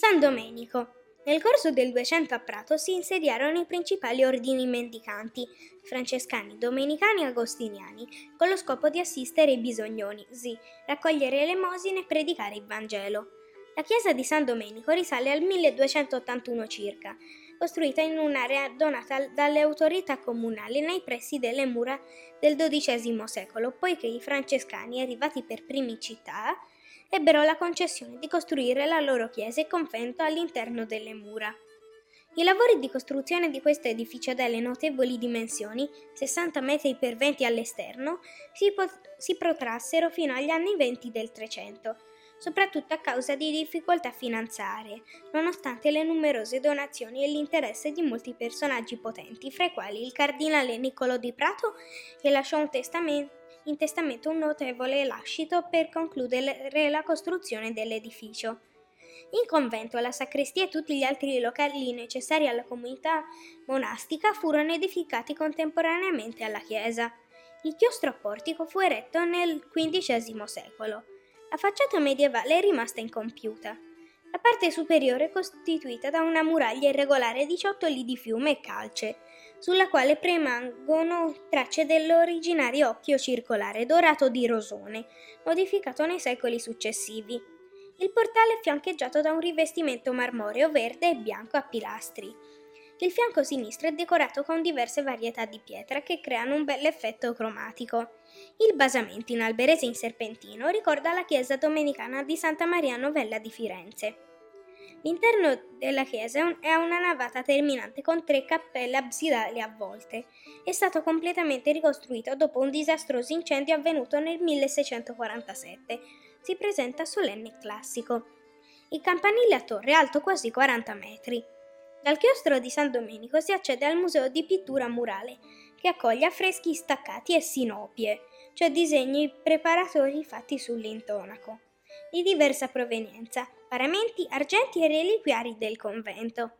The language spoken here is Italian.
San Domenico. Nel corso del 200 a Prato si insediarono i principali ordini mendicanti, francescani, domenicani e agostiniani, con lo scopo di assistere i bisognosi, raccogliere elemosine e predicare il Vangelo. La chiesa di San Domenico risale al 1281 circa, costruita in un'area donata dalle autorità comunali nei pressi delle mura del XII secolo, poiché i francescani, arrivati per primi in città, ebbero la concessione di costruire la loro chiesa e convento all'interno delle mura. I lavori di costruzione di questo edificio dalle notevoli dimensioni, 60 metri per 20 all'esterno, si, pot- si protrassero fino agli anni 20 del Trecento, soprattutto a causa di difficoltà finanziarie, nonostante le numerose donazioni e l'interesse di molti personaggi potenti, fra i quali il cardinale Niccolò di Prato, che lasciò un testamento in testamento un notevole lascito per concludere la costruzione dell'edificio. In convento, la sacrestia e tutti gli altri locali necessari alla comunità monastica furono edificati contemporaneamente alla chiesa. Il chiostro portico fu eretto nel XV secolo. La facciata medievale è rimasta incompiuta. La parte superiore è costituita da una muraglia irregolare di ciottoli di fiume e calce, sulla quale premangono tracce dell'originario occhio circolare dorato di rosone, modificato nei secoli successivi. Il portale è fiancheggiato da un rivestimento marmoreo verde e bianco a pilastri. Il fianco sinistro è decorato con diverse varietà di pietra che creano un bel effetto cromatico. Il basamento in alberese in serpentino ricorda la chiesa domenicana di Santa Maria Novella di Firenze. L'interno della chiesa è una navata terminante con tre cappelle absidali a volte. È stato completamente ricostruito dopo un disastroso incendio avvenuto nel 1647. Si presenta solenne e classico. Il campanile a torre è alto quasi 40 metri. Dal chiostro di San Domenico si accede al Museo di pittura murale, che accoglie affreschi staccati e sinopie, cioè disegni preparatori fatti sull'intonaco, di diversa provenienza, paramenti, argenti e reliquiari del convento.